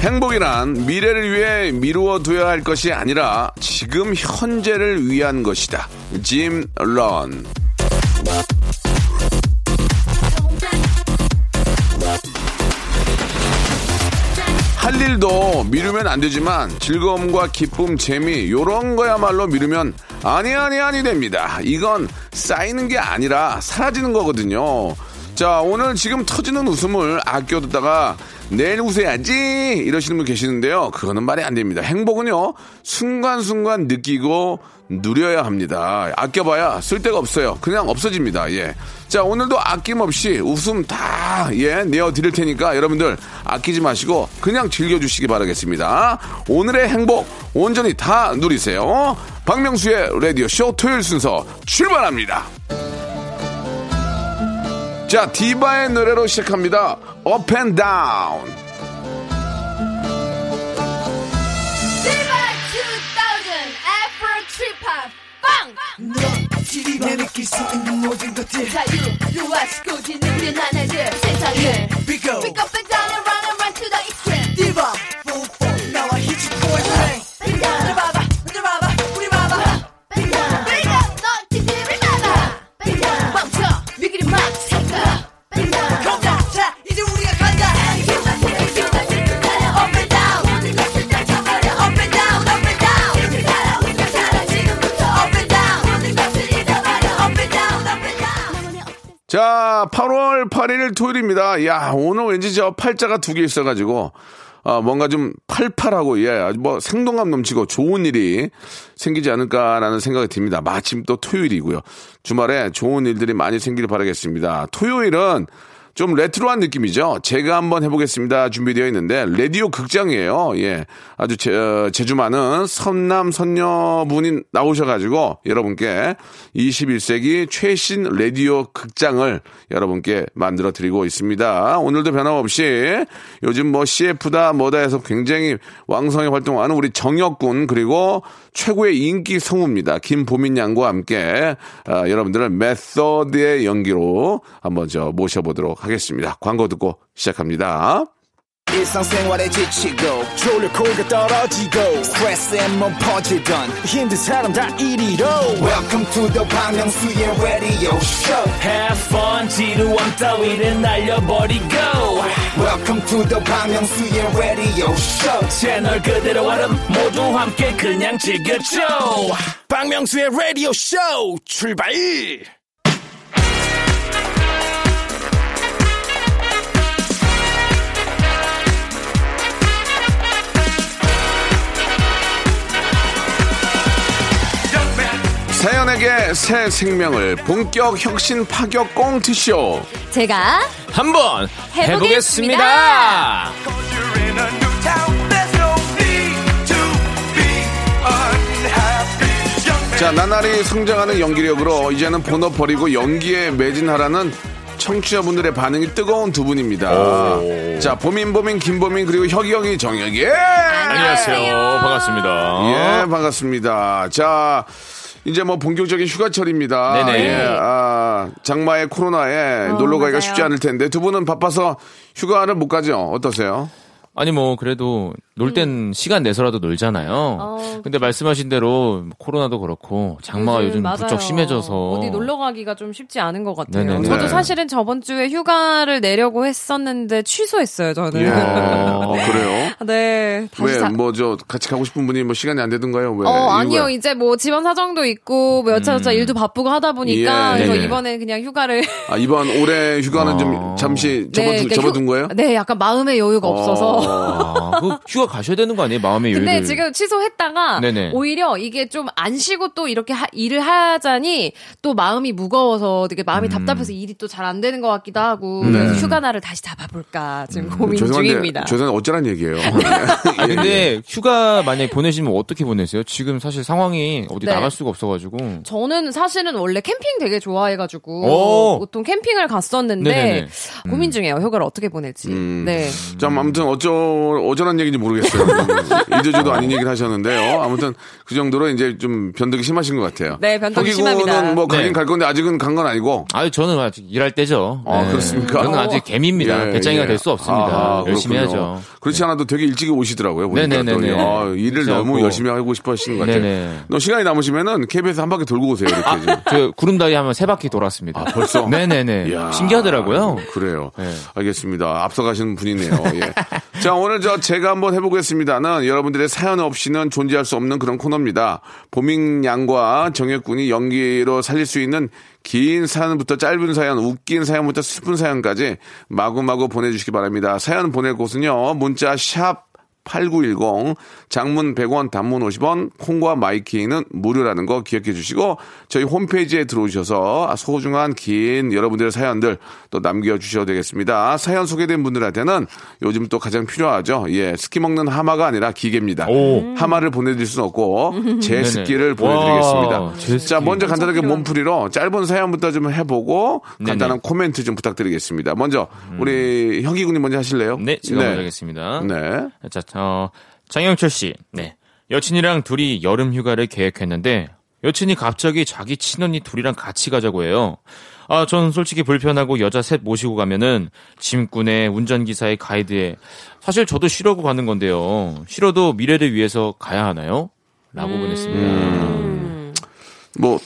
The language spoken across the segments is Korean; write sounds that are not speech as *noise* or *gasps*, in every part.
행복이란 미래를 위해 미루어둬야 할 것이 아니라 지금 현재를 위한 것이다 짐 런. 할 일도 미루면 안 되지만 즐거움과 기쁨, 재미 요런 거야말로 미루면 아니 아니 아니 됩니다. 이건 쌓이는 게 아니라 사라지는 거거든요. 자, 오늘 지금 터지는 웃음을 아껴두다가 내일 웃어야지 이러시는 분 계시는데요. 그거는 말이 안 됩니다. 행복은요. 순간순간 느끼고 누려야 합니다. 아껴봐야 쓸데가 없어요. 그냥 없어집니다. 예. 자, 오늘도 아낌없이 웃음 다, 예, 내어 드릴 테니까 여러분들 아끼지 마시고 그냥 즐겨주시기 바라겠습니다. 오늘의 행복 온전히 다 누리세요. 박명수의 라디오쇼 토요일 순서 출발합니다. 자, 디바의 노래로 시작합니다. Up and Down. Diva 2000 Afro Trip Hop 빵! 지리내 느낄 수 있는 모든 것들 자유로하시고 지능된 하나들 세상을 We go Pick up and down and run and run to the extreme 디 자, 8월 8일 토요일입니다. 야, 오늘 왠지 저 팔자가 두 개 있어가지고, 아, 뭔가 좀 팔팔하고, 예, 아주 뭐 생동감 넘치고 좋은 일이 생기지 않을까라는 생각이 듭니다. 마침 또 토요일이고요. 주말에 좋은 일들이 많이 생기길 바라겠습니다. 토요일은 좀 레트로한 느낌이죠. 제가 한번 해보겠습니다. 준비되어 있는데 라디오 극장이에요. 예, 아주 제, 어, 제주 많은 선남 선녀분이 나오셔가지고 여러분께 21세기 최신 라디오 극장을 여러분께 만들어 드리고 있습니다. 오늘도 변함없이 요즘 뭐 CF다 뭐다 해서 굉장히 왕성히 활동하는 우리 정혁군 그리고 최고의 인기 성우입니다. 김보민 양과 함께 아, 여러분들을 메서드의 연기로 한번 저 모셔보도록 하겠습니다. 광고 듣고 시작합니다. 일상생활에 지치고, 졸려 코가 떨어지고, 스트레스에 몸 퍼지던, 힘든 사람 다 이리로. welcome to the Bang Myung-soo's radio show Have fun 지루함 따위를 날려버리고 welcome to the Bang Myung-soo's radio show 채널 그대로 얼음 모두 함께 그냥 즐겨줘 박명수의 radio show 출발 사연에게 새 생명을 본격 혁신 파격 꽁트쇼. 제가 한번 해보겠습니다. 해보겠습니다 자, 나날이 성장하는 연기력으로 이제는 본업 버리고 연기에 매진하라는 청취자분들의 반응이 뜨거운 두 분입니다. 자, 보민, 보민, 김보민, 그리고 혁이, 혁이, 정혁이. 예! 안녕하세요 반갑습니다 예, 반갑습니다. 자, 이제 뭐 본격적인 휴가철입니다. 네네. 예, 아, 장마에 코로나에 놀러 가기가 맞아요. 쉽지 않을 텐데 두 분은 바빠서 휴가를 못 가죠? 어떠세요? 아니 뭐 그래도 놀땐 시간 내서라도 놀잖아요. 음. 어, 근데 말씀하신 대로 코로나도 그렇고 장마가 요즘 맞아요. 부쩍 심해져서 어디 놀러 가기가 좀 쉽지 않은 것 같아요. 네네네. 저도 네. 사실은 저번 주에 휴가를 내려고 했었는데 취소했어요. 저는. 예. 어, *laughs* 그래요? 네. 다시 왜, 자- 뭐, 저, 같이 가고 싶은 분이 뭐 시간이 안 되던가요? 왜? 어, 이유가? 아니요. 이제 뭐 집안 사정도 있고, 뭐 여차저차 일도 바쁘고 하다 보니까, 예, 그래서 네네. 이번에 그냥 휴가를. *laughs* 아, 이번 올해 휴가는 좀 어. 잠시 접어두, 그러니까 접어둔 휴- 거예요? 네, 약간 마음의 여유가 없어서. 어. 그 휴가 가셔야 되는 거 아니에요? 마음의 여유를. 근데 지금 취소했다가 네네. 오히려 이게 좀 안 쉬고 또 이렇게 하- 일을 하자니 또 마음이 무거워서 되게 마음이 음. 답답해서 일이 또 잘 안 되는 것 같기도 하고 네. 그래서 휴가 날을 다시 잡아볼까 지금 고민 중입니다. 죄송한데 어쩌란 얘기예요. *laughs* 아, 근데 휴가 만약에 보내시면 어떻게 보내세요? 지금 사실 상황이 어디 네. 나갈 수가 없어가지고. 저는 사실은 원래 캠핑 되게 좋아해가지고 오. 보통 캠핑을 갔었는데 네네네. 고민 중이에요. 휴가를 어떻게 보낼지. 음. 네. 자, 아무튼 어쩌 어쩌란 얘기인지 모르겠어요. *laughs* 이도저도 아닌 얘기를 하셨는데요. 아무튼 그 정도로 이제 좀 변덕이 심하신 것 같아요. 네, 변덕이 심합니다. 뭐 가긴 네. 갈 건데 아직은 간 건 아니고. 아, 저는 아직 일할 때죠. 아, 그렇습니까? 저는 아직 개미입니다. 예, 배짱이가 예. 될수 없습니다. 아하, 열심히 그렇군요. 해야죠. 그렇지 않아도 되게 일찍 오시더라고요. 보니까 네네네네. 또. 아, 일을 그렇지 너무 않고. 열심히 하고 싶어 하시는 것 같아요. 네네. 너 시간이 남으시면은 KBS 한 바퀴 돌고 오세요. 이렇게 좀. 저 구름다리 하면 세 바퀴 돌았습니다. 아, 벌써? 네네네. 이야, 신기하더라고요. 그래요. 네. 알겠습니다. 앞서가시는 분이네요. 예. *laughs* 자, 오늘 저 제가 한번 해보겠습니다는 여러분들의 사연 없이는 존재할 수 없는 그런 코너입니다. 보민 양과 정혁군이 연기로 살릴 수 있는 긴 사연부터 짧은 사연, 웃긴 사연부터 슬픈 사연까지 마구마구 보내주시기 바랍니다. 사연 보낼 곳은요, 문자 샵 8910 장문 100원 단문 50원 콩과 마이키는 무료라는 거 기억해 주시고 저희 홈페이지에 들어오셔서 소중한 긴 여러분들의 사연들 또 남겨 주셔도 되겠습니다. 사연 소개된 분들한테는 요즘 또 가장 필요하죠. 예, 스키 먹는 하마가 아니라 기계입니다. 오. 하마를 보내드릴 수는 없고 *laughs* 제. 스키를 와, 보내드리겠습니다. 제스키. 자, 먼저 간단하게 몸풀이로 짧은 사연부터 좀 해보고 간단한 네네. 코멘트 좀 부탁드리겠습니다. 먼저 우리 형기 군이 먼저 하실래요? 네, 제가 먼저 하겠습니다. 네. 자, 어, 장영철 씨. 네. 여친이랑 둘이 여름 휴가를 계획했는데 여친이 갑자기 자기 친언니 둘이랑 같이 가자고 해요. 아, 전 솔직히 불편하고 여자 셋 모시고 가면은 짐꾼에 운전기사에 가이드에 사실 저도 쉬려고 가는 건데요. 싫어도 미래를 위해서 가야 하나요? 라고 보냈습니다. 뭐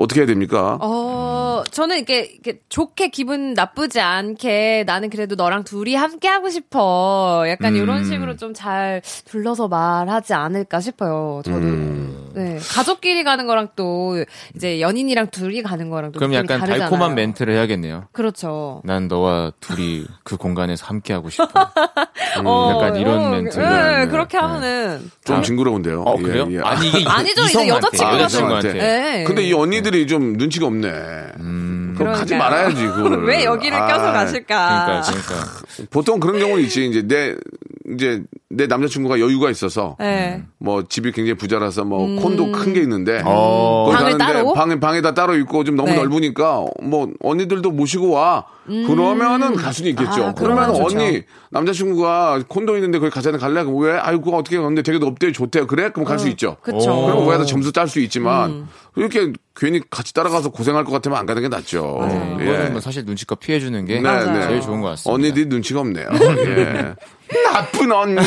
어떻게 해야 됩니까? 어, 저는 이렇게, 이렇게 좋게 기분 나쁘지 않게 나는 그래도 너랑 둘이 함께 하고 싶어. 약간 음. 이런 식으로 좀 잘 둘러서 말하지 않을까 싶어요. 저도. 음. 네. 가족끼리 가는 거랑 또 이제 연인이랑 둘이 가는 거랑 또 그럼 약간 다르잖아요. 달콤한 멘트를 해야겠네요. 그렇죠. 난 너와 둘이 *laughs* 그 공간에서 함께 하고 싶어. 어, 약간 이런 어, 멘트를. 네, 네. 그렇게 네. 하면은. 좀 징그러운데요. 어, 예, 그래요? 예. 아니, 이게 아니죠, 이제 여자친구가 여자친구한테. 네. 근데 이 언니들 이 좀 눈치가 없네. 그럼 가지. 말아야지 그걸. *laughs* 왜 여기를 아, 껴서 가실까? 그러니까, 그러니까. 보통 그런 경우는 있지. 이제 내 이제 내 남자친구가 여유가 있어서 네. 뭐 집이 굉장히 부자라서 뭐 콘도 큰 게 있는데 어. 가는데 따로? 방에 방에다 따로 있고 좀 너무 네. 넓으니까 뭐 언니들도 모시고 와 그러면은 갈 수는 있겠죠. 아, 그러면 그러면. 언니 남자친구가 콘도 있는데 거기 가자는 갈래? 그럼 왜? 아이고 어떻게 가는데 되게 넓대 좋대요. 그래? 그럼 갈수 있죠. 그쵸. 오. 그럼 거기다 점수 딸 수 있지만 이렇게 괜히 같이 따라가서 고생할 것 같으면 안 가는 게 낫죠. 예. 이거는 뭐 사실 눈치껏 피해주는 게 네, 네. 제일 좋은 것 같습니다. 언니들이 눈치가 없네요. *laughs* 예. 나쁜 언니.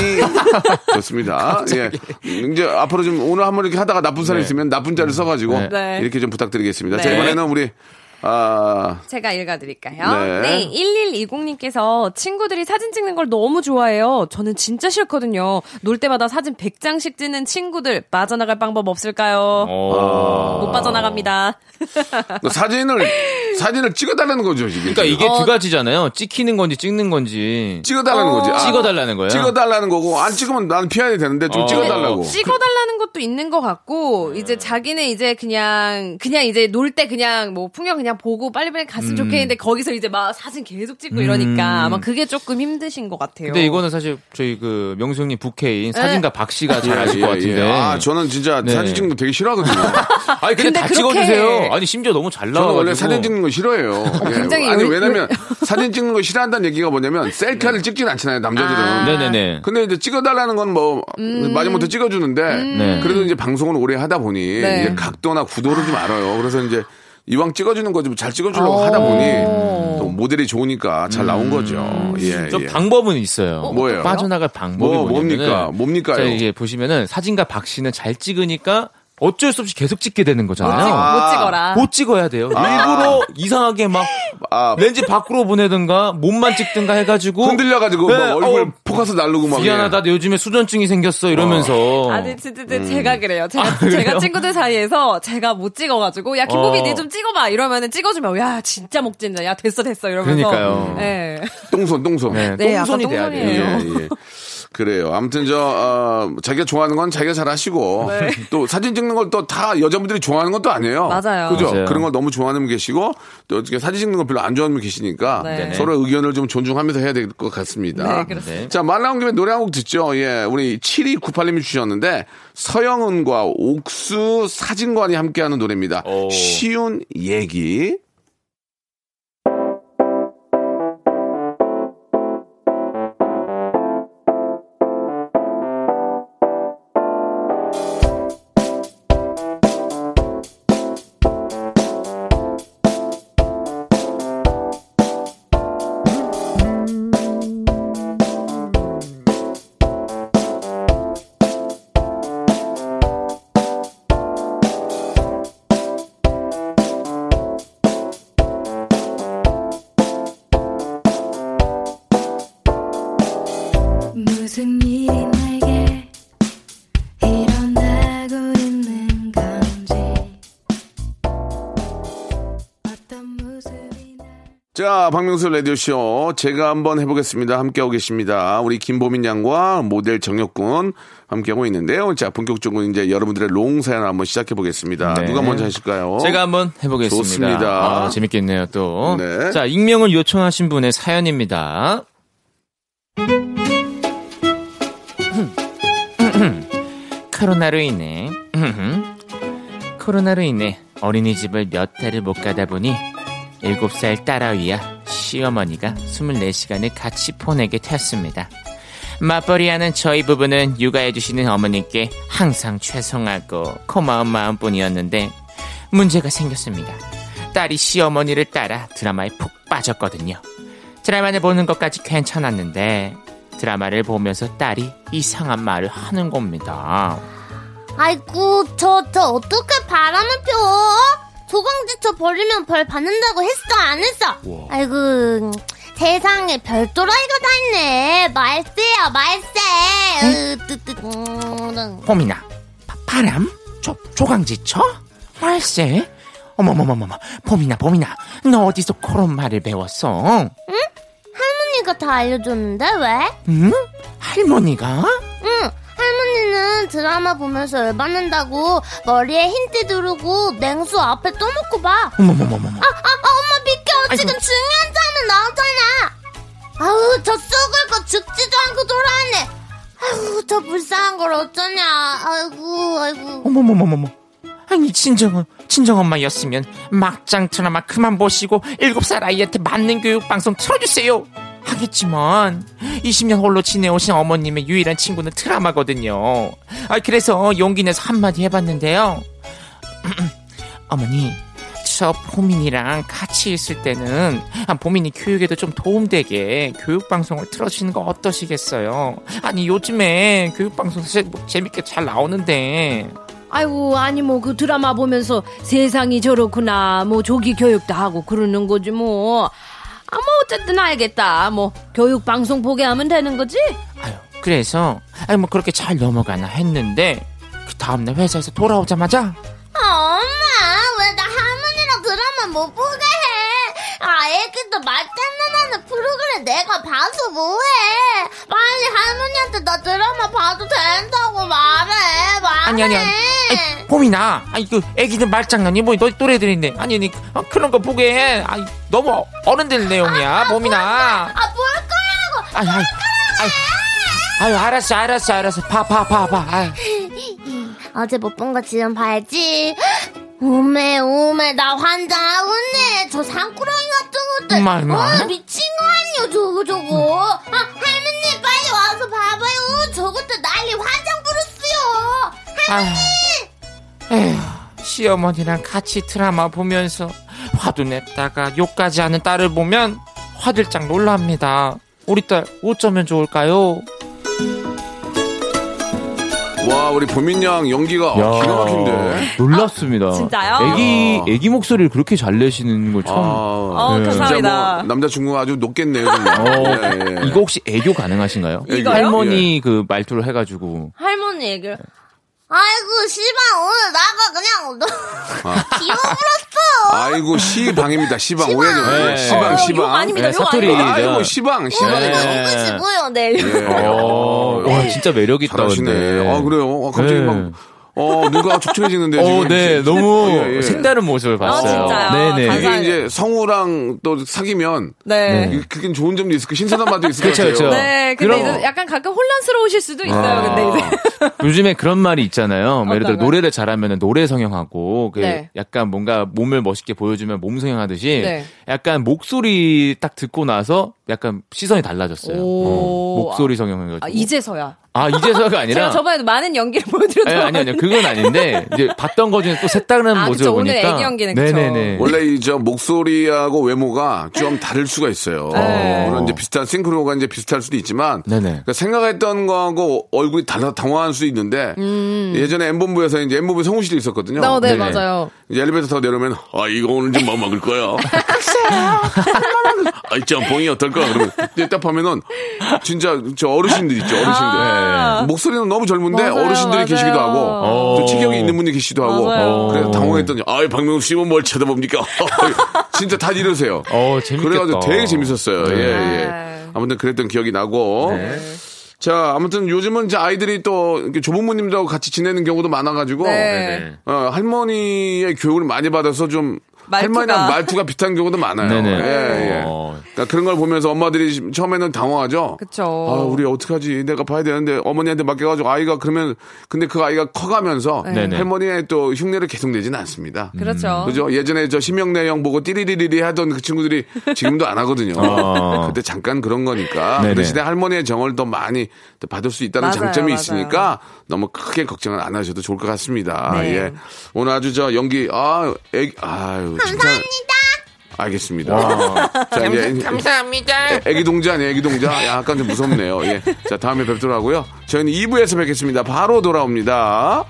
좋습니다. *laughs* 예. 이제 앞으로 좀 오늘 한번 이렇게 하다가 나쁜 사람 네. 있으면 나쁜 자를 써가지고 네. 네. 이렇게 좀 부탁드리겠습니다. 자, 네. 이번에는 우리, 아, 제가 읽어드릴까요? 네. 네. 1120님께서 친구들이 사진 찍는 걸 너무 좋아해요. 저는 진짜 싫거든요. 놀 때마다 사진 100장씩 찍는 친구들 빠져나갈 방법 없을까요? 어. 못 빠져나갑니다. 그 사진을, 사진을 찍어달라는 거죠, 지금. 그러니까 이게 어. 두 가지잖아요. 찍히는 건지 찍는 건지. 찍어달라는 거지. 아, 찍어달라는 거예요. 찍어달라는 거고, 안 찍으면 난 피해야 되는데 좀 어. 찍어달라고. 찍어달라는 것도 있는 것 같고 이제 자기는 이제 그냥 그냥 이제 놀 때 그냥 뭐 풍경 그냥 보고 빨리빨리 갔으면 좋겠는데 거기서 이제 막 사진 계속 찍고 이러니까 아마 그게 조금 힘드신 것 같아요. 근데 이거는 사실 저희 그 명수 형님 부캐인 네. 사진가 박 씨가 잘 아실 것 같은데. 아, 저는 진짜 네. 사진 찍는 거 되게 싫어하거든요. *laughs* 아니 근데, 근데 다 그렇게- 찍어주세요. 아니 심지어 너무 잘 저는 나와가지고. 원래 사진 찍는 거 싫어해요. 예. 굉장히 아니 요- 왜냐면 *laughs* 사진 찍는 거 싫어한다는 얘기가 뭐냐면 셀카를 찍진 않잖아요 남자들은. 아. 네네네. 근데 이제 찍어달라는 건 뭐 마지못해 찍어주는데 네. 그래도 이제 방송을 오래 하다 보니 네. 이제 각도나 구도를 좀 알아요. 그래서 이제 이왕 찍어주는 거좀잘 찍어주려고 하다 보니 또 모델이 좋으니까 잘 나온 거죠. 예, 좀 예. 방법은 있어요. 뭐예요? 빠져나갈 방법이 뭐, 뭐냐면은 뭡니까? 뭡니까요? 자, 이게 보시면은 사진가 박 씨는 잘 찍으니까 어쩔 수 없이 계속 찍게 되는 거잖아요. 못 찍 어라. 못 찍어야 돼요. 일부러 이상하게 막 아, 렌즈 밖으로 보내든가 몸만 찍든가 해가지고 흔들려가지고 네, 막 얼굴 어, 포커스 날르고 막. 미안하다. 나 요즘에 수전증이 생겼어 이러면서 아, 네, 진짜, 진짜 제가 그래요. 제가, 아, 그래요? 제가 친구들 사이에서 제가 못 찍어가지고, 야, 김보비, 어. 니좀 찍어봐. 이러면은 찍어주면, 야, 진짜 못 찍는다. 야, 됐어, 됐어. 이러면서. 그러니까요. 예. 똥손, 똥손. 네, 네, 똥손이 돼야 돼요. 예, 예. 그래요. 아무튼 저 어, 자기가 좋아하는 건 자기가 잘 하시고 *laughs* 또 사진 찍는 걸 또 다 여자분들이 좋아하는 것도 아니에요. 맞아요. 그죠? 맞아요. 그런 걸 너무 좋아하는 분 계시고 또 어떻게 사진 찍는 거 별로 안 좋아하는 분 계시니까 네. 서로 의견을 좀 존중하면서 해야 될 것 같습니다. 네, 그렇습니다. 자, 말 나온 김에 노래 한 곡 듣죠. 예. 우리 7298님이 주셨는데 서영은과 옥수 사진관이 함께하는 노래입니다. 오. 쉬운 얘기. 자, 박명수 라디오쇼. 제가 한번 해보겠습니다. 함께하고 계십니다. 우리 김보민 양과 모델 정혁군 함께하고 있는데요. 자, 본격적으로 이제 여러분들의 롱 사연 한번 시작해보겠습니다. 네. 누가 먼저 하실까요? 제가 한번 해보겠습니다. 좋습니다. 아, 재밌겠네요, 또. 네. 자, 익명을 요청하신 분의 사연입니다. 코로나로 인해, 코로나로 인해 어린이집을 몇 달을 못 가다 보니 7살 딸아이와 시어머니가 24시간을 같이 보내게 되었습니다. 맞벌이하는 저희 부부는 육아해주시는 어머니께 항상 죄송하고 고마운 마음뿐이었는데 문제가 생겼습니다. 딸이 시어머니를 따라 드라마에 푹 빠졌거든요. 드라마를 보는 것까지 괜찮았는데 드라마를 보면서 딸이 이상한 말을 하는 겁니다. 아이고, 저, 저 어떻게 바람을 펴? 조강지 저 버리면 벌 받는다고 했어, 안 했어? 아이고, 음, 세상에 별도라이가 다 있네. 말세야, 말세. 으, 뜨, 뜨, 음, 봄이나 바, 바람? 조, 조강지쳐? 말세? 어머머머머머 봄이나 봄이나 너 어디서 그런 말을 배웠어? 할머니가 다 알려줬는데, 왜? 응? 할머니가? 응, 할머니는 드라마 보면서 열받는다고 머리에 흰띠 두르고 냉수 앞에 떠놓고 봐. 어머머머머 아, 아, 아, 엄마 비켜. 지금 아이고. 중요한 장면 나오잖아. 아우, 저 썩을 거 죽지도 않고 돌아왔네. 아우, 저 불쌍한 걸 어쩌냐. 아이고, 아이고. 어머머머머머 아니 친정 친정 엄마였으면 막장 드라마 그만 보시고 일곱 살 아이한테 맞는 교육 방송 틀어주세요 하겠지만 20년 홀로 지내오신 어머님의 유일한 친구는 드라마거든요. 아 그래서 용기 내서 한마디 해봤는데요. *clears throat* 어머니 저 보민이랑 같이 있을 때는 아, 보민이 교육에도 좀 도움되게 교육 방송을 틀어주시는 거 어떠시겠어요? 아니 요즘에 교육 방송 사실 뭐 재밌게 잘 나오는데 아이고 아니 뭐 그 드라마 보면서 세상이 저렇구나 뭐 조기 교육도 하고 그러는 거지 뭐. 아 뭐 어쨌든 알겠다. 뭐 교육 방송 보게 하면 되는 거지? 아유, 그래서, 아니, 뭐, 그렇게 잘 넘어가나 했는데, 그 다음 날 회사에서 돌아오자마자, 아, 엄마, 왜 나 할머니랑 드라마 못 보게 해? 아, 애기도 말장난하는 프로그램 내가 봐서 뭐해? 빨리 할머니한테 나 드라마 봐도 된다고 말해. 말해. 아니, 아니, 아니, 아니, 봄이나, 아니, 그, 애기들 말장난이 뭐, 너 또래들인데, 아니, 아니, 어, 그런 거 보게 해. 아니, 너무 어른들 내용이야, 봄이나. 아, 볼 거라고. 아니, 아니, 아니, 아유, 알았어, 알았어, 알았어. 봐, 봐, 봐, 봐. *laughs* 어제 못 본 거 지금 봐야지. 오메, 오메, 나 환장하겠네. 저 산꾸러기 같은 것들. 말, 말. 어, 미친 거 아니야, 저거, 저거. 아, 할머니, 빨리 와서 봐봐요. 저것도 난리 환장 부르스요. 아유. 에휴, 시어머니랑 같이 드라마 보면서 화도 냈다가 욕까지 하는 딸을 보면 화들짝 놀랍니다. 우리 딸 어쩌면 좋을까요? 와, 우리 보민 양 연기가 아, 기가 막힌데. 놀랐습니다. 진짜요? 애기 애기 목소리를 그렇게 잘 내시는 걸 처음. 어 네. 감사합니다. 뭐 남자친구가 아주 높겠네요. 어, 예, 예. 이거 혹시 애교 가능하신가요? 애교. 할머니 그 말투를 해가지고 할머니 얘기를 아이고, 시방, 오늘 나가 그냥, 너. 기어 불었어. 아이고 시방입니다. 시방. 네. 시방 어, 시방. 욕 아닙니다. 네, 욕 사투리. 아이고 시방 시방. 네. 예. 어, 어, 진짜 매력 있다. 잘하시네. 근데. 아, 그래요? 어, 갑자기 네. 막, 어, 누가 촉촉해지는데. 어, 지금. 네, 너무 예, 예. 색다른 모습을 봤어요. 진짜요? 네네. 이게 이제 성우랑 또 사귀면. 네. 이- 그게 좋은 점도 있을 거, 신선한 맛도 있을 것 그쵸, 같아요. 그쵸. 네, 근데 그럼- 이제 약간 가끔 혼란스러우실 수도 있어요. 아. 근데 이제 *laughs* 요즘에 그런 말이 있잖아요. 뭐 예를 들어? 노래를 잘하면 노래 성형하고 그 네. 약간 뭔가 몸을 멋있게 보여주면 몸 성형하듯이 네. 약간 목소리 딱 듣고 나서 약간 시선이 달라졌어요. 오. 어, 목소리 성형해가지고. 아, 이제서야. 아, 이제서가 아니라. 제가 저번에도 많은 연기를 보여드렸던 아니, 아니, 아니, 그건 아닌데, 이제 봤던 거 중에 또 색다른 아, 모습을 그쵸. 오늘 보니까. 애기 연기는 그쵸. 네네네. 원래 이 저 목소리하고 외모가 좀 다를 수가 있어요. 네. 물론 이제 비슷한 싱크로가 이제 비슷할 수도 있지만 네네. 그러니까 생각했던 거하고 얼굴이 달라 당황할 수 있는데 예전에 엠본부에서 이제 엠본부 성우실이 있었거든요. 음. 어, 네, 네네. 맞아요. 이제 엘리베이터 타고 내려오면 아 이거 오늘 좀 뭐 먹을 거야. *laughs* 아이 짬뽕이 어떨까? 그러면 딱 보면은 진짜 저 어르신들 있죠 어르신들 아. 목소리는 너무 젊은데 맞아요, 어르신들이 맞아요. 계시기도 하고 어. 좀 체격이 있는 분이 계시기도 하고 맞아요. 그래서 당황했더니 아이 박명수 씨는 뭘 쳐다봅니까? *laughs* 진짜 다 이러세요. 어, 재밌겠다. 그래가지고 되게 재밌었어요. 네. 예, 예. 네. 아무튼 그랬던 기억이 나고. 자, 아무튼 요즘은 이제 아이들이 또 조부모님들하고 같이 지내는 경우도 많아가지고. 네. 어, 할머니의 교육을 많이 받아서 좀 말투가. 할머니랑 말투가 비슷한 경우도 많아요. 네네. 예, 예. 어. 그러니까 그런 걸 보면서 엄마들이 처음에는 당황하죠. 그쵸. 아, 우리 어떡하지? 내가 봐야 되는데 어머니한테 맡겨 가지고 아이가 그러면 근데 그 아이가 커 가면서 네네. 할머니의 또 흉내를 계속 내지는 않습니다. 그렇죠. 그죠? 예전에 저 심영래 형 보고 띠리리리리 하던 그 친구들이 지금도 안 하거든요. 어. 그때 잠깐 그런 거니까. 그 네네. 대신에 할머니의 정을 더 많이 또 받을 수 있다는 맞아요, 장점이 맞아요. 있으니까 너무 크게 걱정은 안 하셔도 좋을 것 같습니다. 네. 예. 오늘 아주 저 연기, 아, 애기, 아유. 감사합니다. 알겠습니다. 자, 이제 감사합니다. 애- 애기 동자 아니에요, 애기 동자? 약간 좀 무섭네요. 예. 자, 다음에 뵙도록 하고요. 저희는 2부에서 뵙겠습니다. 바로 돌아옵니다.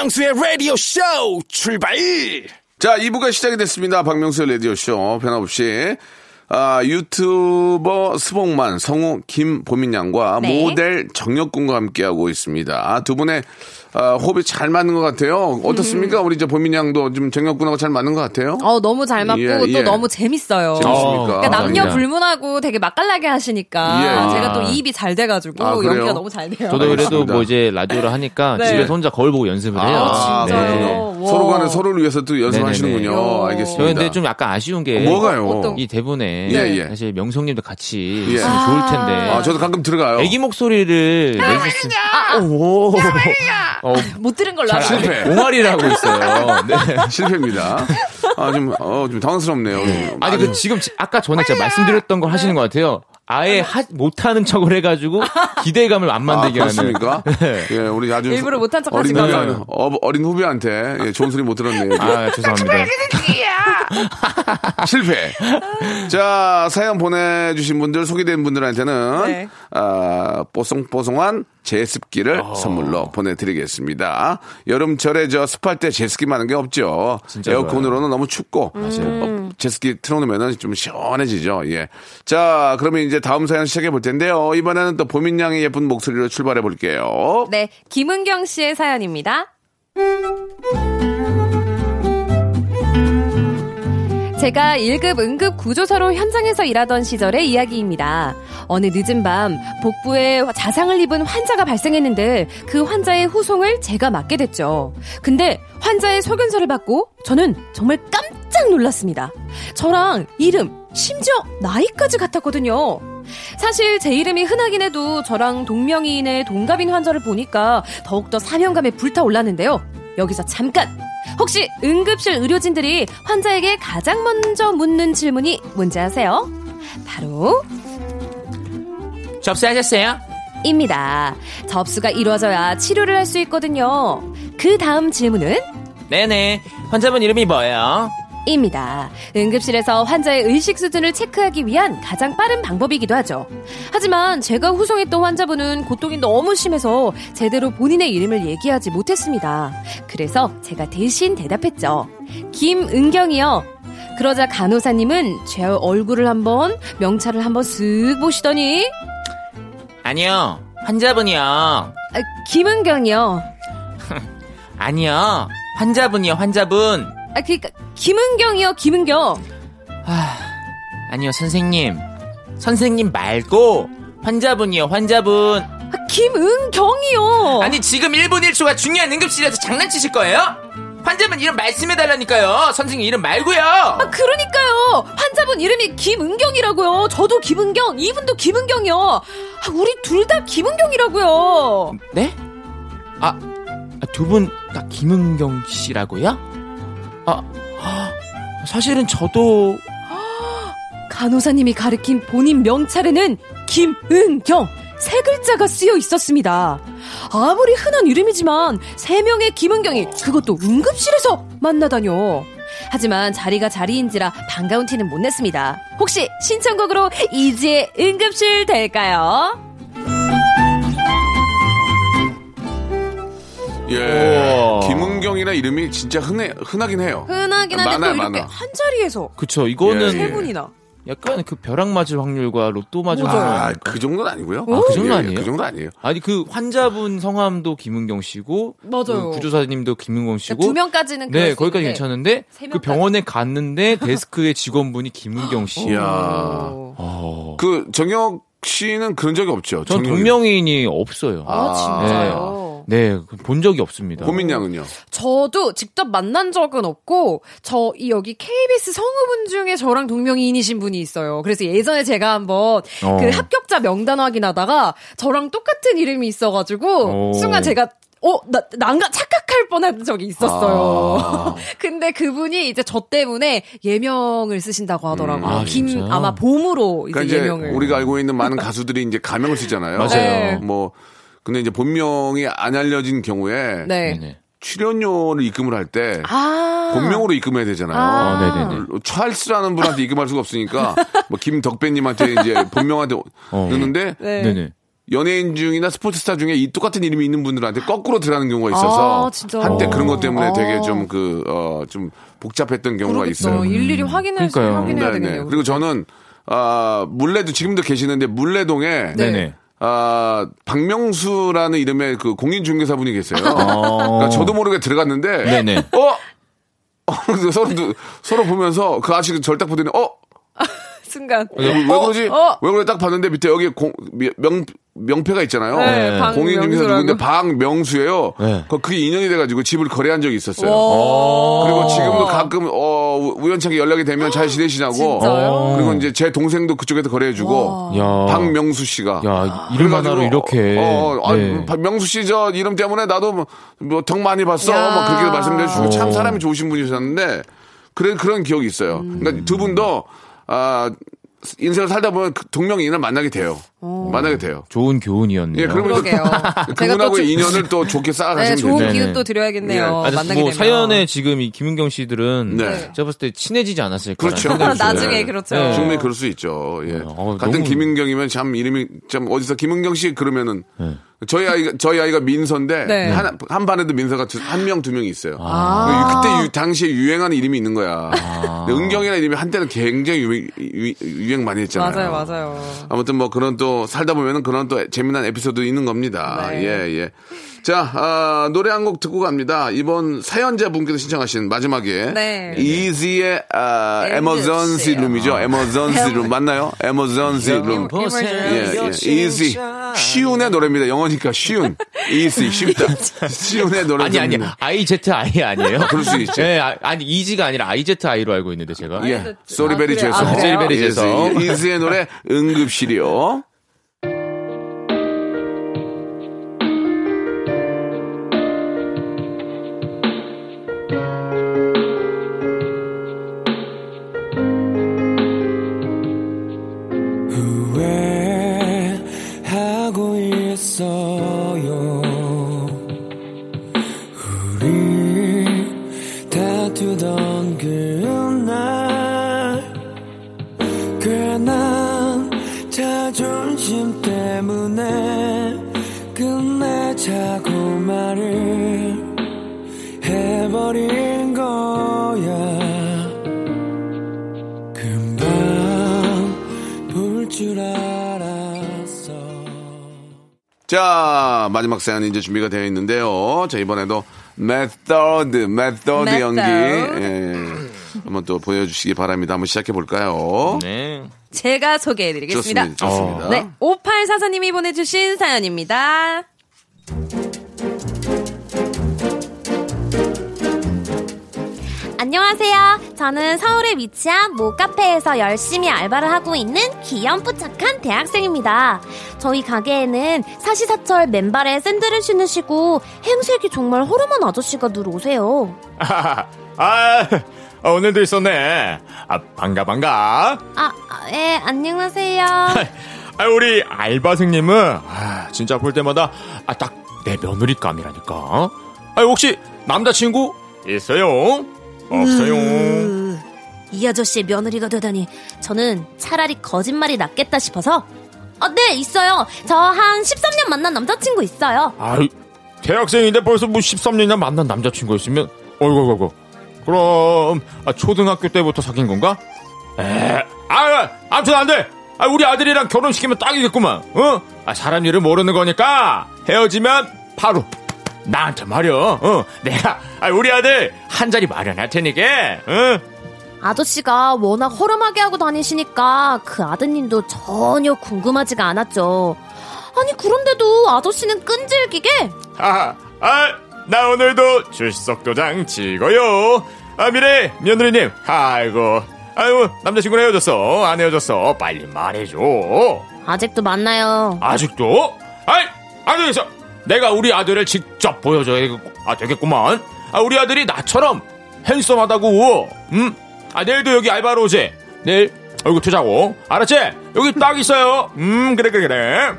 박명수의 라디오 쇼 출발! 자, 2부가 시작이 됐습니다. 박명수의 라디오 쇼. 변함없이. 아, 유튜버 스봉만, 성우 김보민 양과 네. 모델 정혁군과 함께하고 있습니다. 아, 두 분의 아, 호흡이 잘 맞는 것 같아요. 어떻습니까? 우리 저 보민 양도 좀 정혁군하고 잘 맞는 것 같아요? 어, 너무 잘 맞고 예, 또 예. 너무 재밌어요. 재밌습니까? 그러니까 남녀 감사합니다. 불문하고 되게 맛깔나게 하시니까 예. 제가 또 이입이 잘 돼가지고 아? 연기가 너무 잘 돼요. 저도 그래도 알겠습니다. 뭐 이제 라디오를 하니까 네. 집에서 혼자 거울 보고 연습을 해요. 아. 와. 서로 간에 서로를 위해서 또 연습하시는군요. 네네네. 알겠습니다. 저 근데 좀 약간 아쉬운 게 뭐가요? 어떤- 이 대본에 예, 예. 사실 명성님도 같이 예. 있으면 좋을 텐데. 아, 저도 가끔 들어가요. 애기 목소리를 내셨으면 오, 어, 못 들은 걸로. 안- 실패. 옹알이라고 있어요. 네. *laughs* 실패입니다. 아, 좀, 어, 좀 당황스럽네요. 아니 그 지금 지- 아까 전에 제가 말씀드렸던 걸 하시는 것 같아요. 아예 하- 못하는 척을 해가지고 기대감을 안 아, 만들게 그렇습니까? 하는. *laughs* 예, 우리 아주. 일부러 못한 척 어린, 하신 후배, 거죠? 어, 어린 후배한테 예, 좋은 소리 못 들었네요. 아 죄송합니다. *laughs* 실패. 자, 사연 보내주신 분들, 소개된 분들한테는, 네. 아, 뽀송뽀송한 제습기를 어. 선물로 보내드리겠습니다. 여름철에 저 습할 때 제습기만 한 게 없죠. 진짜 에어컨으로는 너무 춥고, 어, 제습기 틀어놓으면 좀 시원해지죠. 예. 자, 그러면 이제 다음 사연 시작해 볼 텐데요. 이번에는 또 보민 양의 예쁜 목소리로 출발해 볼게요. 네, 김은경 씨의 사연입니다. 제가 1급 응급 구조사로 현장에서 일하던 시절의 이야기입니다. 어느 늦은 밤 복부에 자상을 입은 환자가 발생했는데 그 환자의 후송을 제가 맡게 됐죠. 근데 환자의 소견서를 받고 저는 정말 깜짝 놀랐습니다. 저랑 이름, 심지어 나이까지 같았거든요. 사실 제 이름이 흔하긴 해도 저랑 동명이인의 동갑인 환자를 보니까 더욱더 사명감에 불타올랐는데요. 여기서 잠깐! 혹시 응급실 의료진들이 환자에게 가장 먼저 묻는 질문이 뭔지 아세요? 바로 접수하셨어요? 입니다. 접수가 이루어져야 치료를 할 수 있거든요. 그 다음 질문은 네네. 환자분 이름이 뭐예요? 입니다. 응급실에서 환자의 의식 수준을 체크하기 위한 가장 빠른 방법이기도 하죠. 하지만 제가 후송했던 환자분은 고통이 너무 심해서 제대로 본인의 이름을 얘기하지 못했습니다. 그래서 제가 대신 대답했죠. 김은경이요. 그러자 간호사님은 제 얼굴을 한번 명찰을 한번 쓱 보시더니 아니요. 환자분이요. 아, 김은경이요. *laughs* 아니요. 환자분이요, 환자분. 아 그니까 김은경이요 김은경. 아니요, 선생님. 선생님 말고 환자분이요, 환자분. 아, 김은경이요. 아니, 지금 1분 1초가 중요한 응급실에서 장난치실 거예요? 환자분 이름 말씀해달라니까요. 선생님 이름 말고요. 아, 그러니까요. 환자분 이름이 김은경이라고요. 저도 김은경, 이분도 김은경이요. 아, 우리 둘 다 김은경이라고요. 네? 아, 두 분 다 김은경 씨라고요? 아, 사실은 저도 간호사님이 가리킨 본인 명찰에는 김은경 세 글자가 쓰여 있었습니다. 아무리 흔한 이름이지만 세 명의 김은경이 그것도 응급실에서 만나다뇨. 하지만 자리가 자리인지라 반가운 티는 못 냈습니다. 혹시 신청곡으로 이지의 응급실 될까요? 예. 김은경이나 이름이 진짜 흔해, 흔하긴 해요. 흔하긴 한데 많아요, 또 이렇게 많아. 한 자리에서 그쵸. 이거는 예, 세 예. 분이나. 약간 그 벼락 맞을 확률과 로또 맞을 맞아요. 확률. 아, 그 정도는 아니고요. 아, 그 정도 예, 아니에요? 그 정도 아니에요. 아니 그 환자분 성함도 김은경 씨고 맞아요. 그 구조사님도 김은경 씨고 두 명까지는 그럴 네 수 거기까지 있는데 괜찮은데 세 그 명까지. 병원에 갔는데 데스크의 직원분이 김은경 씨. 이야. 어. 그 정혁 씨는 그런 적이 없죠. 전 정혁이. 동명이인이 없어요. 아, 진짜요? 네, 본 적이 없습니다. 고민 양은요? 저도 직접 만난 적은 없고 저 이 여기 KBS 성우분 중에 저랑 동명이인이신 분이 있어요. 그래서 예전에 제가 한번 어. 그 합격자 명단 확인하다가 저랑 똑같은 이름이 있어가지고 오. 순간 제가 어, 나, 난가 착각할 뻔한 적이 있었어요. 아. *laughs* 근데 그분이 이제 저 때문에 예명을 쓰신다고 하더라고요. 아, 김, 진짜요? 아마 봄으로 이제 그러니까 이제 예명을. 우리가 알고 있는 많은 가수들이 이제 가명을 쓰잖아요. 맞아요. 네. 뭐 근데 이제 본명이 안 알려진 경우에 네. 출연료를 입금을 할때 아. 본명으로 입금해야 되잖아요. 아. 네네네. 찰스라는 분한테 입금할 수가 없으니까 *laughs* 뭐 김덕배님한테 이제 본명한테 어. 넣는데 네. 연예인 중이나 스포츠스타 중에 이 똑같은 이름이 있는 분들한테 거꾸로 들어가는 경우가 있어서 아, 진짜? 한때 그런 것 때문에 아. 되게 좀그 어 좀 복잡했던 경우가 그러겠죠. 있어요. 일일이 확인해서 그러니까요. 확인해야 네. 네. 그리고 저는 아 물레도 지금도 계시는데 물레동에 네. 네네. 아 박명수라는 이름의 그 공인중개사분이 계세요. 어. 그러니까 저도 모르게 들어갔는데 네네. 어? 어, 서로 서로 보면서 그 아저씨 절딱 보더니 어? *laughs* 순간. 왜, 왜 그러지? 어. 왜 그래? 딱 봤는데 밑에 여기 공, 명, 명패가 있잖아요. 네, 네. 공인중개사. 누군데 박명수예요. 네. 그- 그게 인연이 돼가지고 집을 거래한 적이 있었어요. 와. 그리고 지금도 가끔 어 우- 우연찮게 연락이 되면 잘 지내시냐고. 진짜요? 그리고 이제 제 동생도 그쪽에서 거래해주고 야. 박명수 씨가. 야, 이름 하나로 이렇게. 어, 어, 네. 아, 명수 씨 저 이름 때문에 나도 뭐덕 많이 봤어. 야. 뭐 그렇게 말씀해 주시고 참 어. 사람이 좋으신 분이셨는데 그런 그런 기억이 있어요. 음. 그러니까 두 분도 아 인생을 살다 보면 그 동명이인을 만나게 돼요. 만나게 돼요. 좋은 교훈이었네요. 예, 그러면서 그러게요. 제가 또 그분하고의 주- 인연을 또 좋게 네, 쌓아가시면 좋은 되죠. 기운. 또 드려야겠네요. 예. 만나게 뭐 되면. 사연에 지금 이 김은경 씨 들은 네. 제가 봤을 때 친해지지 않았을까. 그렇죠. 나중에 네. 그렇죠. 네. 충분히 그럴 수 있죠. 예. 어, 같은 너무- 김인경이면 참 이름이 참 어디서 김은경 씨 그러면은 네. 저희 아이가 저희 아이가 민서인데 네. 한, 한 반에도 민서가 한 명 두명 있어요. 아. 그때 유- 당시에 유행하는 이름이 있는 거야. 근데 은경이라는 이름이 한때는 굉장히 유행, 유- 유행 많이 했잖아요. 맞아요, 맞아요. 아무튼 뭐 그런 또 살다 보면은 그런 또 재미난 에피소드 있는 겁니다. 네. 예, 예. 자, 아, 노래 한 곡 듣고 갑니다. 이번 사연자 분께서 신청하신 마지막에 네. 이지의 아, 네, 에머전시. 룸이죠. 에머전시 룸 맞나요? 에머전시 룸. 예, 예. 이지 쉬운의 노래입니다. 영어니까 쉬운. 이지 쉽다. *laughs* 쉬운의 노래. 아니 아니 IZ I 아니에요? *laughs* 그럴 수 있죠. 네, 아, 아니 이지가 아니라 IZ I로 알고 있는데 제가. 예. 소리베리? 죄송. 아, 그래요? 소리베리 죄송. 예, 이지의 노래 응급실이요. 버린 거야. 금방 볼줄 알았어. 자 마지막 사연이 이제 준비가 되어 있는데요. 자 이번에도 메서드 메서드 연기. 예. 한번 또 보여주시기 바랍니다. 한번 시작해 볼까요? 네. 제가 소개해드리겠습니다. 좋습니다, 좋습니다. 네 오팔 사사님이 보내주신 사연입니다. 안녕하세요. 저는 서울에 위치한 모 카페에서 열심히 알바를 하고 있는 귀염뽀 착한 대학생입니다. 저희 가게에는 사시사철 맨발에 샌들을 신으시고 행색이 정말 허름한 아저씨가 늘 오세요. *laughs* 아, 아, 오늘도 있었네. 아, 반가, 반가. 아, 아, 예, 안녕하세요. *laughs* 아, 우리 알바생님은, 아, 진짜 볼 때마다, 아, 딱 내 며느리감이라니까. 아, 혹시 남자친구 있어요? 없어요. 으, 이 아저씨의 며느리가 되다니 저는 차라리 거짓말이 낫겠다 싶어서 아, 네, 있어요. 저 한 13년 만난 남자친구 있어요. 아, 대학생인데 벌써 뭐 13년이나 만난 남자친구 있으면, 어이구, 어이구. 그럼, 아, 초등학교 때부터 사귄 건가? 에, 아, 아무튼 안 돼! 아, 우리 아들이랑 결혼시키면 딱이겠구만, 어? 아, 사람 일을 모르는 거니까, 헤어지면 바로, 나한테 말이야, 어? 내가, 아, 우리 아들 한 자리 마련할 테니까, 어? 아저씨가 워낙 허름하게 하고 다니시니까 그 아드님도 전혀 궁금하지가 않았죠. 아니, 그런데도 아저씨는 끈질기게 아, 아, 나 오늘도 출석 도장 찍어요. 아, 미래 며느리님, 아이고, 아이고, 남자친구랑 헤어졌어. 안 헤어졌어. 빨리 말해줘. 아직도 만나요. 아직도? 아이, 안 되겠어. 내가 우리 아들을 직접 보여줘야 아, 되겠구만. 아, 우리 아들이 나처럼 핸섬하다고. 음? 아, 내일도 여기 알바로 오지. 내일 얼굴 투자고. 알았지? 여기 딱 있어요. 음, 그래, 그래, 그래.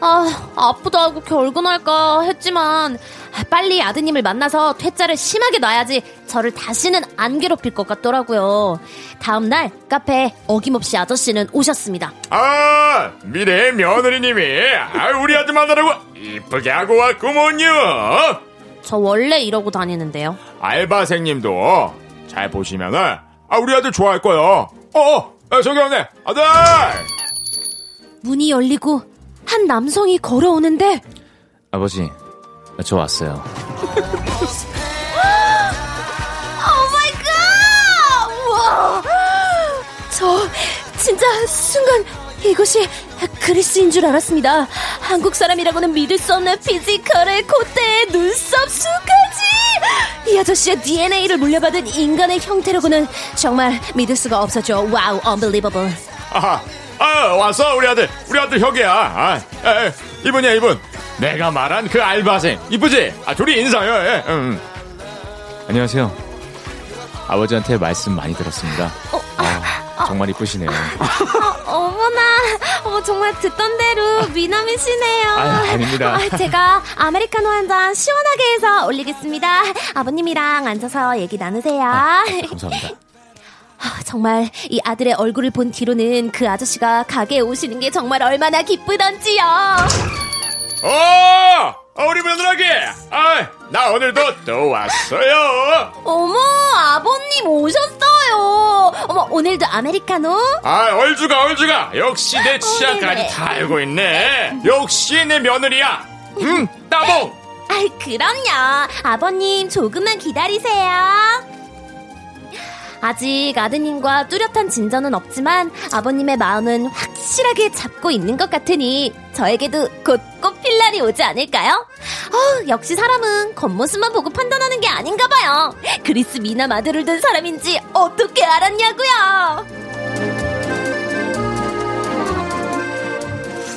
아, 아프다 하고 결근할까 했지만 아, 빨리 아드님을 만나서 퇴짜를 심하게 놔야지 저를 다시는 안 괴롭힐 것 같더라고요. 다음 날 카페에 어김없이 아저씨는 오셨습니다. 아, 미래 며느리님이 아, 우리 아들 만나라고 이쁘게 하고 왔구먼요. 저 원래 이러고 다니는데요. 알바생님도 잘 보시면은 아, 우리 아들 좋아할 거예요. 어, 어, 아, 저기 왔네. 아들. 문이 열리고 한 남성이 걸어오는데 아버지, 저 왔어요. *gasps* Oh my God! 와! 저 진짜 순간 이곳이 그리스인 줄 알았습니다. 한국 사람이라고는 믿을 수 없는 피지컬에 콧대에 눈썹 숱까지! 이 아저씨의 DNA를 물려받은 인간의 형태라고는 정말 믿을 수가 없었죠. Wow, unbelievable. 아, 아, 왔어 우리 아들. 우리 아들 혁이야. 아, 에, 에, 이분이야 이분. 내가 말한 그 알바생 이쁘지? 아, 둘이 인사요. 예, 음. 안녕하세요. 아버지한테 말씀 많이 들었습니다. 아, 정말 이쁘시네요. 어 머나, 어, 정말 듣던 대로 미남이시네요. 아유, 아닙니다. 아, 제가 아메리카노 한 잔 시원하게 해서 올리겠습니다. 아버님이랑 앉아서 얘기 나누세요. 감사합니다. 아, 정말 이 아들의 얼굴을 본 뒤로는 그 아저씨가 가게에 오시는 게 정말 얼마나 기쁘던지요. 어, 어, 우리 며느라기. 아, 나 오늘도 또 왔어요. 어머, 아버님 오셨어요. 어머, 오늘도 아메리카노? 아, 얼주가, 얼주가. 역시 내 취향까지 네네. 다 알고 있네. 역시 내 며느리야. 음, 따봉. 아이, 그럼요. 아버님, 조금만 기다리세요. 아직 아드님과 뚜렷한 진전은 없지만 아버님의 마음은 확실하게 잡고 있는 것 같으니 저에게도 곧 꽃필 날이 오지 않을까요? 어, 역시 사람은 겉모습만 보고 판단하는 게 아닌가 봐요. 그리스 미남 아들을 둔 사람인지 어떻게 알았냐고요?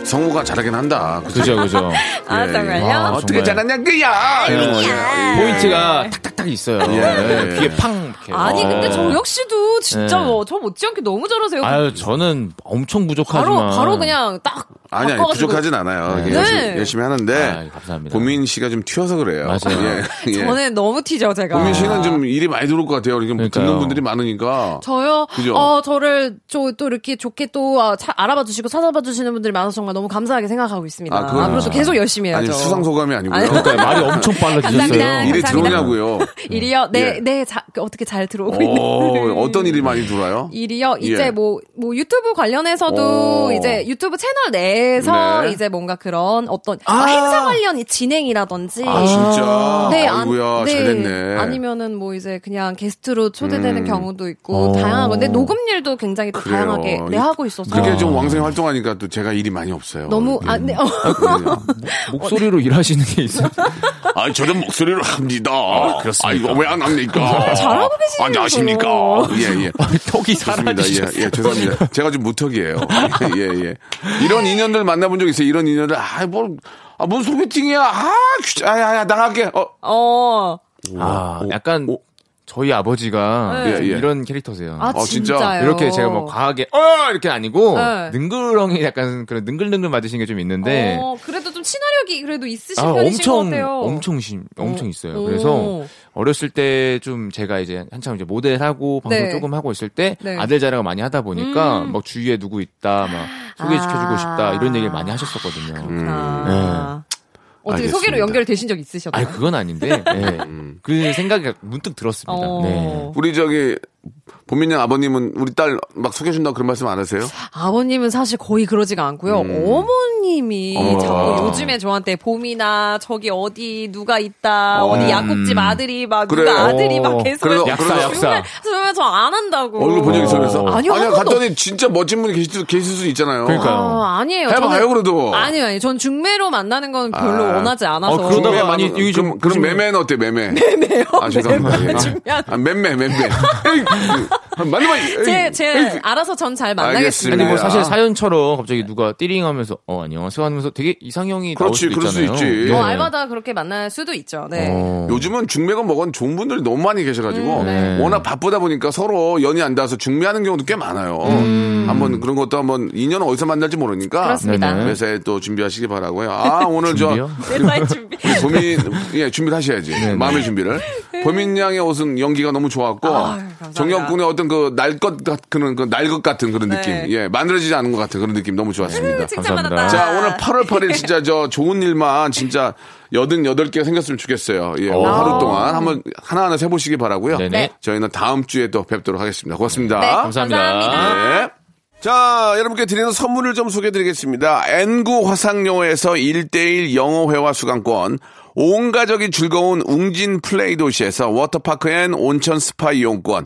성우가 잘하긴 한다. 그죠, 그죠. *laughs* 아, 예, 정말요? 와, 어떻게 정말. 잘하냐, 그야! 이런 거. 아니야. 예. 포인트가 탁탁탁 있어요. 예. 귀에 팡. 이렇게. 아니, 어. 근데 정혁 씨도 진짜 네. 뭐, 저 못지않게 너무 잘하세요. 아유, 저는 엄청 바로, 부족하지만. 바로 그냥 딱. 아니, 아니. 부족하진 않아요. 네. 열심히, 네. 열심히 하는데. 아, 감사합니다. 고민 씨가 좀 튀어서 그래요. 맞아요. 예, *laughs* 예. 저는 너무 튀죠, 제가. 고민 씨는 좀 일이 많이 들어올 것 같아요. 이렇게 그러니까요. 듣는 분들이 많으니까. 저요? 그죠? 어, 저를 저, 또 이렇게 좋게 또 아, 차- 알아봐 주시고 찾아봐 주시는 분들이 많아서 정말 너무 감사하게 생각하고 있습니다. 아, 그건 앞으로도 계속 열심히 해야죠. 아니, 수상 소감이 아니고요. 아니, 그러니까 *laughs* 말이 엄청 빨라지셨어요. 일이. 들어오냐고요. *laughs* 일이요? 네, 예. 네, 자, 어떻게 잘 들어오고 있는. 어, 어떤 일이 많이 들어와요? 일이요. 이제 예. 뭐, 뭐 유튜브 관련해서도 오. 이제 유튜브 채널 내에 서 네. 이제 뭔가 그런 어떤 아, 행사 관련 진행이라든지. 아, 진짜? 네, 아이고야, 잘됐네. 아니면은 뭐 이제 그냥 게스트로 초대되는 음. 경우도 있고 어. 다양한 건데 녹음일도 굉장히 또 그래요. 다양하게 내 하고 있어서. 그렇게 좀 왕성히 활동하니까 또 제가 일이 많이 없어요. 너무 예. 아, 네. 어. 목소리로 일하시는 게 있어요. *laughs* 아, 저는 목소리를 합니다. 아, 그렇습니까? 이거 왜 안 합니까? *laughs* 잘하고 계시네요. 안녕하십니까? 예, 예. *laughs* 턱이. 사라지셨어요. 예, 예, 죄송합니다. 제가 좀 무턱이에요. 예, 예. 이런 인연 들 만나본 적 있어요? 이런 인연들. 아, 뭘, 아, 뭔 소개팅이야? 아, 귀- 아, 야, 야, 나갈게. 어, 어. 아, 약간 저희 아버지가 네. 예, 예. 이런 캐릭터세요. 아, 어, 진짜? 진짜요? 이렇게 제가 뭐 과하게 어 이렇게 아니고 네. 능글렁이 약간 그런 능글능글 맞으신 게 좀 있는데 어, 친화력이 그래도 있으신 아, 편이신 것 엄청 같아요. 엄청 심 엄청 어. 있어요. 오. 그래서 어렸을 때 좀 제가 이제 한참 이제 모델하고 방송 네. 조금 하고 있을 때 네. 아들 자랑을 많이 하다 보니까 음. 막 주위에 누구 있다 막 소개시켜주고 아. 싶다 이런 얘기를 많이 하셨었거든요. 아. 어떻게 알겠습니다. 소개로 연결되신 적 있으셨나요? 아니 그건 아닌데 네. 그 생각이 문득 들었습니다. 어. 네. 우리 저기, 보민이 아버님은 우리 딸 막 소개해준다고 그런 말씀 안 하세요? 아버님은 사실 거의 그러지가 않고요. 어머님이 음. 어. 자꾸 요즘에 저한테 봄이나 저기 어디 누가 있다, 어. 디 약국집 아들이 막 그래. 누가 아들이 어. 막 계속 그래서- 약사, 그래서- 약사. 그러면 저안 한다고. 얼굴 본 적 있어요, 그래서? 아니요, 아니야, 번도 갔더니 진짜 멋진 분이 계실, 수- 계실 수 있잖아요. 그러니까요. 아, 아니에요. 해봐요, 저는- 그래도. 아니요, 아니요. 전 중매로 만나는 건 별로 아. 원하지 않아서. 어, 그러다가 많은- 여기 좀 그럼, 매매는 어때, 매매? 매매요? 아, 죄송합니다. 예. 중요한- 아, 맴매, 맴매. *laughs* 맞는 말, *laughs* 제, 제 알아서 전 잘 만나겠습니다. 아니 뭐 네. 사실 사연처럼 갑자기 누가 띠링하면서 어 안녕하세요 하면서 되게 이상형이 나올 그렇지, 수도 그럴 수 있잖아요. 있지. 네. 어, 알바다 그렇게 만날 수도 있죠. 네. 어. 요즘은 중매가 먹은 좋은 분들이 너무 많이 계셔가지고 음, 네. 워낙 바쁘다 보니까 서로 연이 안 닿아서 중매하는 경우도 꽤 많아요. 한번 그런 것도 한번 인연은 어디서 만날지 모르니까 음. 그렇습니다. 네네. 회사에 또 준비하시기 바라고요. 아 *laughs* 오늘 저? 회사의 준비. *laughs* 보민 예 준비를 하셔야지 마음의 준비를 보민 양의 옷은 연기가 너무 좋았고. 정혁군의 어떤 그 날 것 같은 그 날 것 같은 그런 네. 느낌 예 만들어지지 않은 것 같은 그런 느낌 너무 좋았습니다. 칭찬받았다. 감사합니다. 자, 오늘 8월 8일 진짜 저 좋은 일만 진짜 88개 생겼으면 좋겠어요. 예, 오. 하루 동안 한번 하나하나 세보시기 바라고요 네네. 네. 저희는 다음 주에 또 뵙도록 하겠습니다. 고맙습니다. 네, 감사합니다. 감사합니다. 네. 자, 여러분께 드리는 선물을 좀 소개해 드리겠습니다. N구 화상영어에서 1대1 영어회화 수강권, 온 가족이 즐거운 웅진 플레이 도시에서 워터파크 and 온천 스파 이용권,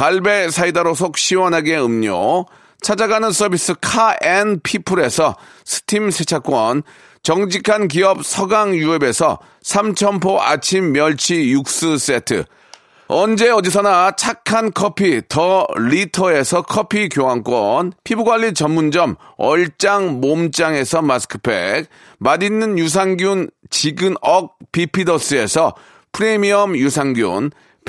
갈배 사이다로 속 시원하게 음료, 찾아가는 서비스 카앤피플에서 스팀 세차권, 정직한 기업 서강유업에서 삼천포 아침 멸치 육수 세트, 언제 어디서나 착한 커피 더 리터에서 커피 교환권, 피부관리 전문점 얼짱 몸짱에서 마스크팩, 맛있는 유산균 지근억 비피더스에서 프리미엄 유산균,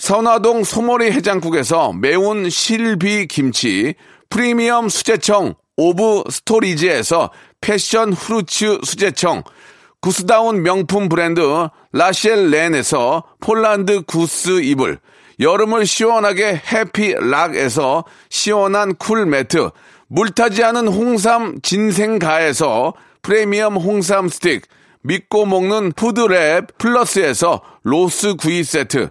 선화동 소머리 해장국에서 매운 실비 김치, 프리미엄 수제청 오브 스토리지에서 passion fruits 수제청, 구스다운 명품 브랜드 라셸 렌에서 폴란드 구스 이불, 여름을 시원하게 해피락에서 시원한 cool 매트, 물타지 않은 홍삼 진생가에서 프리미엄 홍삼 스틱, 믿고 먹는 푸드랩 플러스에서 로스 구이 세트,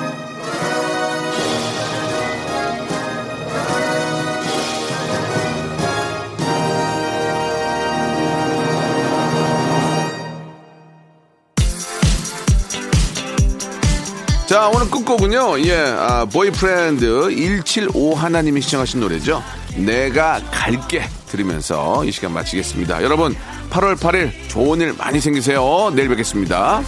자, 오늘 끝곡은요, 예, 아, 보이프렌드 175 하나님이 시청하신 노래죠. 내가 갈게 들으면서 이 시간 마치겠습니다. 여러분, 8월 8일 좋은 일 많이 생기세요. 내일 뵙겠습니다.